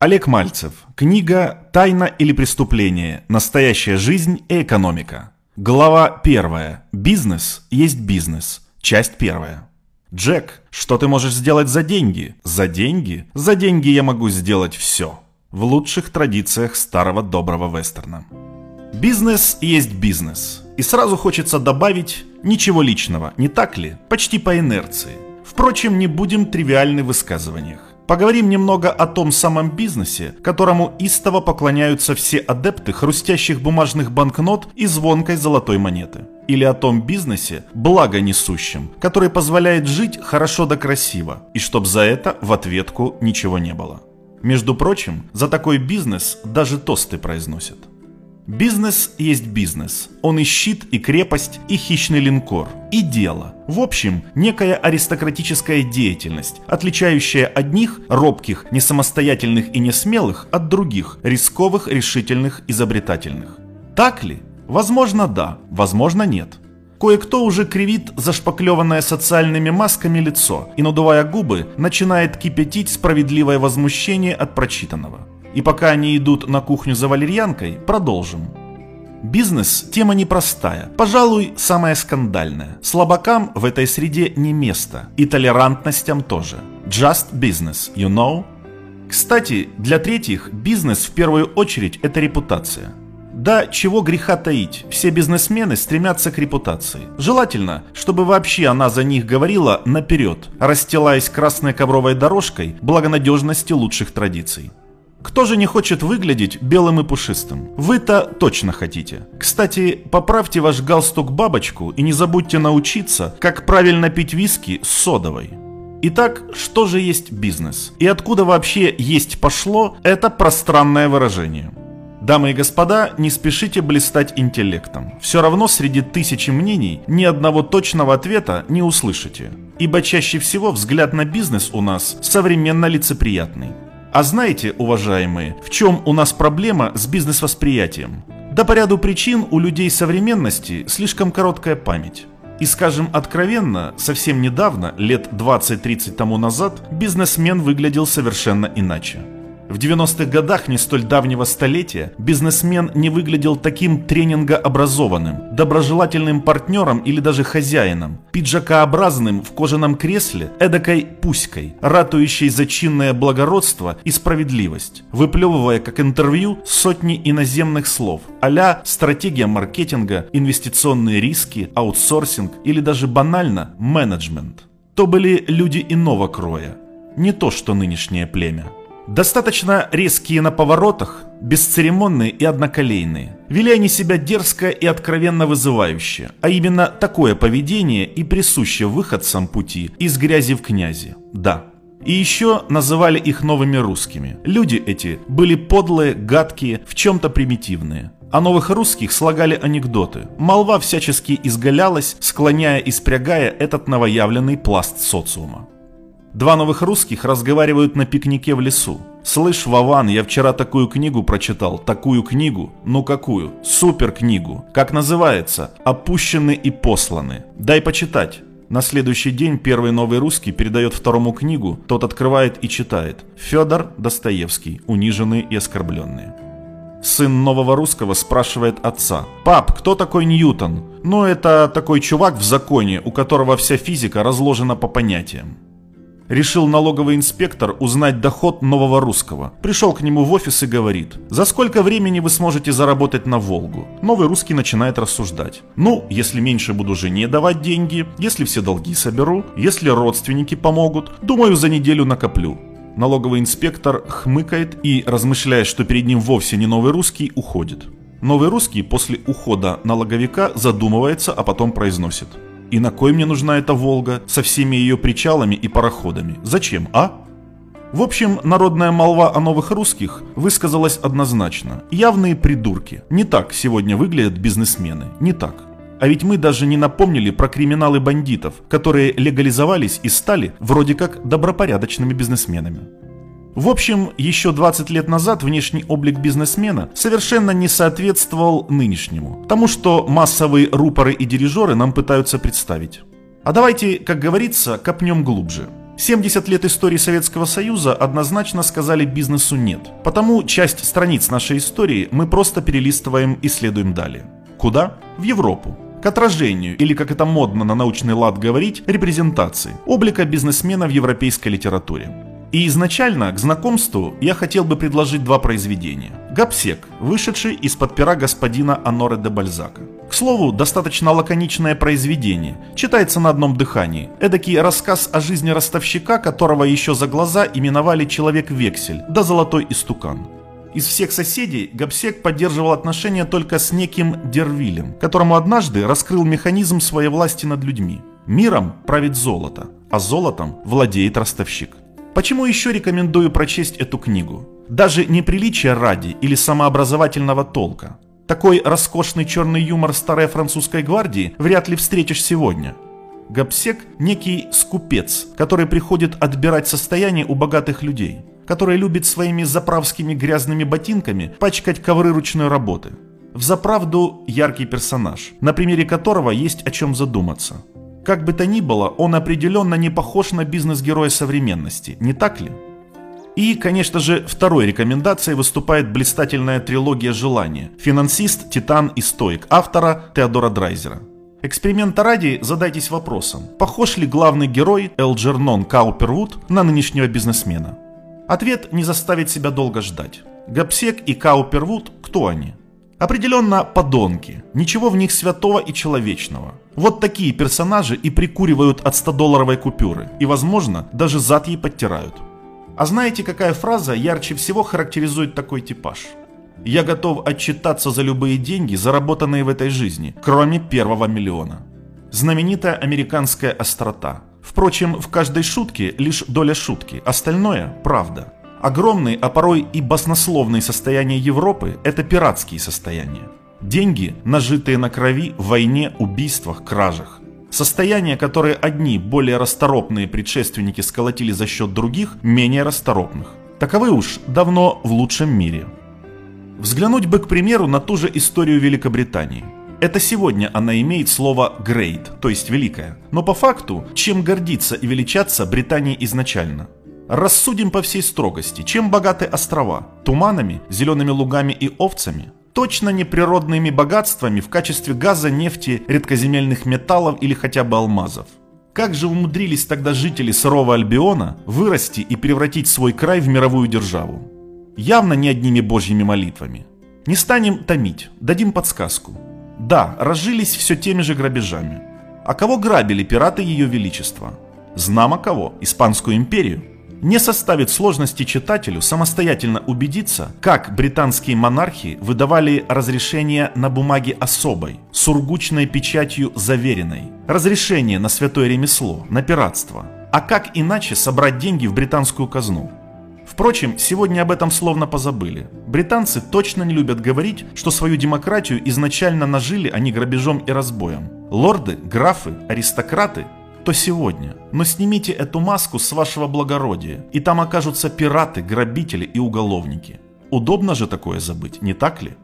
Олег Мальцев. Книга «Тайна или преступление. Настоящая жизнь и экономика». Глава 1. Бизнес есть бизнес. Часть 1. Джек, что ты можешь сделать за деньги? За деньги? За деньги я могу сделать все. В лучших традициях старого доброго вестерна. Бизнес есть бизнес. И сразу хочется добавить ничего личного, не так ли? Почти по инерции. Впрочем, не будем тривиальны в высказываниях. Поговорим немного о том самом бизнесе, которому истово поклоняются все адепты хрустящих бумажных банкнот и звонкой золотой монеты. Или о том бизнесе, благо несущем, который позволяет жить хорошо да красиво, и чтоб за это в ответку ничего не было. Между прочим, за такой бизнес даже тосты произносят. Бизнес есть бизнес. Он и щит, и крепость, и хищный линкор, и дело. В общем, некая аристократическая деятельность, отличающая одних, робких, несамостоятельных и несмелых, от других, рисковых, решительных, изобретательных. Так ли? Возможно, да, возможно, нет. Кое-кто уже кривит зашпаклеванное социальными масками лицо и, надувая губы, начинает кипятить справедливое возмущение от прочитанного. И пока они идут на кухню за валерьянкой, продолжим. Бизнес – тема непростая, пожалуй, самая скандальная. Слабакам в этой среде не место, и толерантностям тоже. Just business, you know? Кстати, для третьих бизнес в первую очередь – это репутация. Да, чего греха таить, все бизнесмены стремятся к репутации. Желательно, чтобы вообще она за них говорила наперед, расстилаясь красной ковровой дорожкой благонадежности лучших традиций. Кто же не хочет выглядеть белым и пушистым? Вы-то точно хотите. Кстати, поправьте ваш галстук бабочку и не забудьте научиться, как правильно пить виски с содовой. Итак, что же есть бизнес? И откуда вообще есть пошло это пространное выражение? Дамы и господа, не спешите блистать интеллектом. Все равно среди тысячи мнений ни одного точного ответа не услышите. Ибо чаще всего взгляд на бизнес у нас современно лицеприятный. А знаете, уважаемые, в чем у нас проблема с бизнес-восприятием? Да по ряду причин у людей современности слишком короткая память. И скажем откровенно, совсем недавно, лет 20-30 тому назад, бизнесмен выглядел совершенно иначе. В 90-х годах не столь давнего столетия бизнесмен не выглядел таким тренингообразованным, доброжелательным партнером или даже хозяином, пиджакообразным в кожаном кресле, эдакой пуськой, ратующей за чинное благородство и справедливость, выплевывая как интервью сотни иноземных слов, а стратегия маркетинга, инвестиционные риски, аутсорсинг или даже банально менеджмент. То были люди иного кроя, не то что нынешнее племя. Достаточно резкие на поворотах, бесцеремонные и одноколейные. Вели они себя дерзко и откровенно вызывающе, а именно такое поведение и присуще выходцам пути из грязи в князи. Да. И еще называли их новыми русскими. Люди эти были подлые, гадкие, в чем-то примитивные. О новых русских слагали анекдоты. Молва всячески изгалялась, склоняя и спрягая этот новоявленный пласт социума. Два новых русских разговаривают на пикнике в лесу. «Слышь, Вован, я вчера такую книгу прочитал. Такую книгу? Ну какую? Супер книгу. Как называется? Опущены и посланы. Дай почитать». На следующий день первый новый русский передает второму книгу, тот открывает и читает. Федор Достоевский, униженные и оскорбленные. Сын нового русского спрашивает отца. «Пап, кто такой Ньютон?» «Ну, это такой чувак в законе, у которого вся физика разложена по понятиям». Решил налоговый инспектор узнать доход нового русского. Пришел к нему в офис и говорит, за сколько времени вы сможете заработать на Волгу? Новый русский начинает рассуждать. Ну, если меньше буду жене давать деньги, если все долги соберу, если родственники помогут, думаю, за неделю накоплю. Налоговый инспектор хмыкает и, размышляя, что перед ним вовсе не новый русский, уходит. Новый русский после ухода налоговика задумывается, а потом произносит – и на кой мне нужна эта Волга со всеми ее причалами и пароходами? Зачем, а? В общем, народная молва о новых русских высказалась однозначно. Явные придурки. Не так сегодня выглядят бизнесмены. Не так. А ведь мы даже не напомнили про криминалы бандитов, которые легализовались и стали вроде как добропорядочными бизнесменами. В общем, еще 20 лет назад внешний облик бизнесмена совершенно не соответствовал нынешнему, тому, что массовые рупоры и дирижеры нам пытаются представить. А давайте, как говорится, копнем глубже. 70 лет истории Советского Союза однозначно сказали бизнесу «нет». Потому часть страниц нашей истории мы просто перелистываем и следуем далее. Куда? В Европу. К отражению, или как это модно на научный лад говорить, репрезентации, облика бизнесмена в европейской литературе. И изначально к знакомству я хотел бы предложить два произведения. «Гапсек», вышедший из-под пера господина Аноре де Бальзака. К слову, достаточно лаконичное произведение, читается на одном дыхании. Эдакий рассказ о жизни ростовщика, которого еще за глаза именовали «Человек-вексель», да «Золотой истукан». Из всех соседей Гапсек поддерживал отношения только с неким Дервилем, которому однажды раскрыл механизм своей власти над людьми. Миром правит золото, а золотом владеет ростовщик. Почему еще рекомендую прочесть эту книгу? Даже не приличия ради или самообразовательного толка. Такой роскошный черный юмор старой французской гвардии вряд ли встретишь сегодня. Гапсек – некий скупец, который приходит отбирать состояние у богатых людей, который любит своими заправскими грязными ботинками пачкать ковры ручной работы. В заправду яркий персонаж, на примере которого есть о чем задуматься – как бы то ни было, он определенно не похож на бизнес-героя современности, не так ли? И, конечно же, второй рекомендацией выступает блистательная трилогия «Желание» «Финансист, Титан и Стоик» автора Теодора Драйзера. Эксперимента ради задайтесь вопросом, похож ли главный герой Элджернон Каупервуд на нынешнего бизнесмена? Ответ не заставит себя долго ждать. Гапсек и Каупервуд – кто они? Определенно подонки, ничего в них святого и человечного. Вот такие персонажи и прикуривают от 100-долларовой купюры, и, возможно, даже зад ей подтирают. А знаете, какая фраза ярче всего характеризует такой типаж? Я готов отчитаться за любые деньги, заработанные в этой жизни, кроме первого миллиона. Знаменитая американская острота. Впрочем, в каждой шутке лишь доля шутки, остальное – правда – Огромные, а порой и баснословные состояния Европы – это пиратские состояния. Деньги, нажитые на крови, войне, убийствах, кражах. Состояния, которые одни, более расторопные предшественники сколотили за счет других, менее расторопных. Таковы уж давно в лучшем мире. Взглянуть бы, к примеру, на ту же историю Великобритании. Это сегодня она имеет слово «great», то есть «великая». Но по факту, чем гордиться и величаться Британии изначально – Рассудим по всей строгости, чем богаты острова? Туманами, зелеными лугами и овцами? Точно не природными богатствами в качестве газа, нефти, редкоземельных металлов или хотя бы алмазов. Как же умудрились тогда жители сырого Альбиона вырасти и превратить свой край в мировую державу? Явно не одними божьими молитвами. Не станем томить, дадим подсказку. Да, разжились все теми же грабежами. А кого грабили пираты Ее Величества? Знамо кого? Испанскую империю. Не составит сложности читателю самостоятельно убедиться, как британские монархи выдавали разрешение на бумаге особой, сургучной печатью заверенной, разрешение на святое ремесло, на пиратство. А как иначе собрать деньги в британскую казну? Впрочем, сегодня об этом словно позабыли. Британцы точно не любят говорить, что свою демократию изначально нажили они грабежом и разбоем. Лорды, графы, аристократы то сегодня. Но снимите эту маску с вашего благородия, и там окажутся пираты, грабители и уголовники. Удобно же такое забыть, не так ли?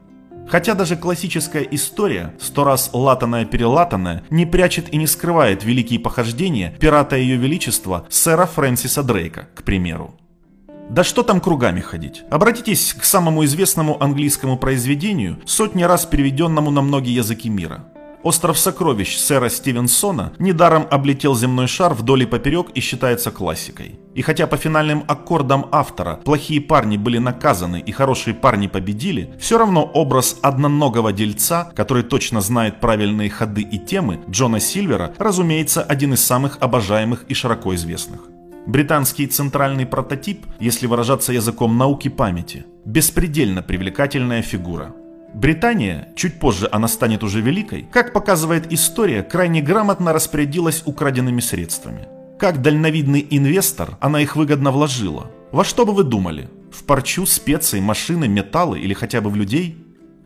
Хотя даже классическая история, сто раз латаная-перелатанная, не прячет и не скрывает великие похождения пирата Ее Величества сэра Фрэнсиса Дрейка, к примеру. Да что там кругами ходить? Обратитесь к самому известному английскому произведению, сотни раз переведенному на многие языки мира. Остров сокровищ сэра Стивенсона недаром облетел земной шар вдоль и поперек и считается классикой. И хотя по финальным аккордам автора плохие парни были наказаны и хорошие парни победили, все равно образ одноногого дельца, который точно знает правильные ходы и темы, Джона Сильвера, разумеется, один из самых обожаемых и широко известных. Британский центральный прототип, если выражаться языком науки памяти, беспредельно привлекательная фигура – Британия, чуть позже она станет уже великой, как показывает история, крайне грамотно распорядилась украденными средствами. Как дальновидный инвестор она их выгодно вложила. Во что бы вы думали? В парчу, специи, машины, металлы или хотя бы в людей?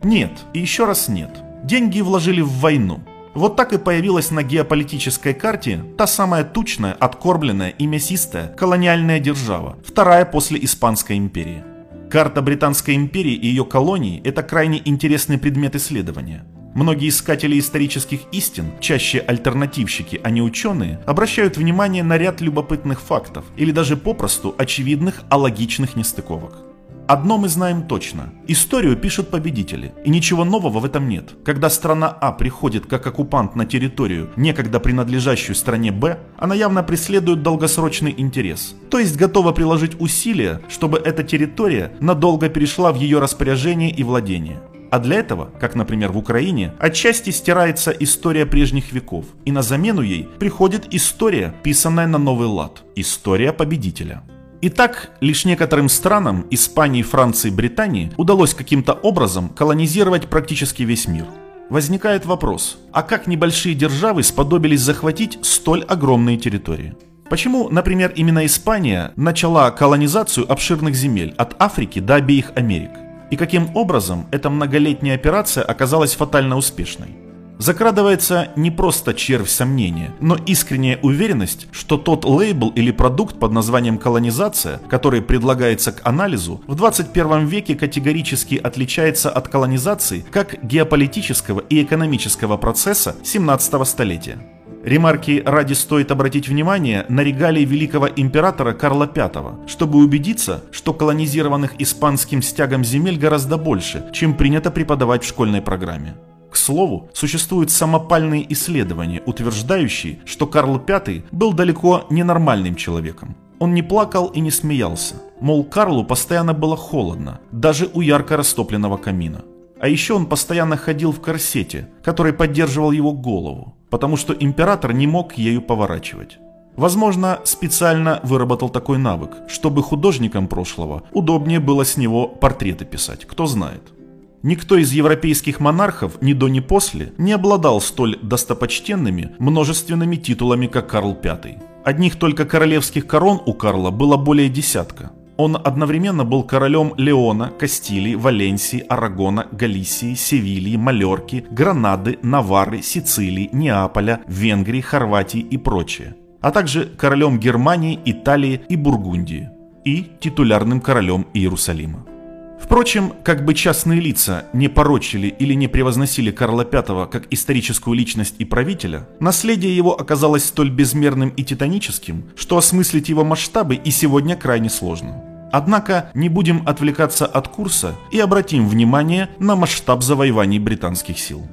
Нет, и еще раз нет. Деньги вложили в войну. Вот так и появилась на геополитической карте та самая тучная, откормленная и мясистая колониальная держава, вторая после Испанской империи. Карта Британской империи и ее колоний – это крайне интересный предмет исследования. Многие искатели исторических истин, чаще альтернативщики, а не ученые, обращают внимание на ряд любопытных фактов или даже попросту очевидных алогичных нестыковок. Одно мы знаем точно. Историю пишут победители, и ничего нового в этом нет. Когда страна А приходит как оккупант на территорию, некогда принадлежащую стране Б, она явно преследует долгосрочный интерес. То есть готова приложить усилия, чтобы эта территория надолго перешла в ее распоряжение и владение. А для этого, как, например, в Украине, отчасти стирается история прежних веков, и на замену ей приходит история, писанная на новый лад. История победителя. Итак, лишь некоторым странам Испании, Франции, Британии удалось каким-то образом колонизировать практически весь мир. Возникает вопрос, а как небольшие державы сподобились захватить столь огромные территории? Почему, например, именно Испания начала колонизацию обширных земель от Африки до обеих Америк? И каким образом эта многолетняя операция оказалась фатально успешной? Закрадывается не просто червь сомнения, но искренняя уверенность, что тот лейбл или продукт под названием колонизация, который предлагается к анализу, в 21 веке категорически отличается от колонизации как геополитического и экономического процесса 17 столетия. Ремарки ради стоит обратить внимание на регалии великого императора Карла V, чтобы убедиться, что колонизированных испанским стягом земель гораздо больше, чем принято преподавать в школьной программе. К слову, существуют самопальные исследования, утверждающие, что Карл V был далеко не нормальным человеком. Он не плакал и не смеялся. Мол, Карлу постоянно было холодно, даже у ярко растопленного камина. А еще он постоянно ходил в корсете, который поддерживал его голову, потому что император не мог ею поворачивать. Возможно, специально выработал такой навык, чтобы художникам прошлого удобнее было с него портреты писать, кто знает. Никто из европейских монархов ни до ни после не обладал столь достопочтенными множественными титулами, как Карл V. Одних только королевских корон у Карла было более десятка. Он одновременно был королем Леона, Кастилии, Валенсии, Арагона, Галисии, Севильи, Малерки, Гранады, Навары, Сицилии, Неаполя, Венгрии, Хорватии и прочее. А также королем Германии, Италии и Бургундии. И титулярным королем Иерусалима. Впрочем, как бы частные лица не порочили или не превозносили Карла V как историческую личность и правителя, наследие его оказалось столь безмерным и титаническим, что осмыслить его масштабы и сегодня крайне сложно. Однако не будем отвлекаться от курса и обратим внимание на масштаб завоеваний британских сил.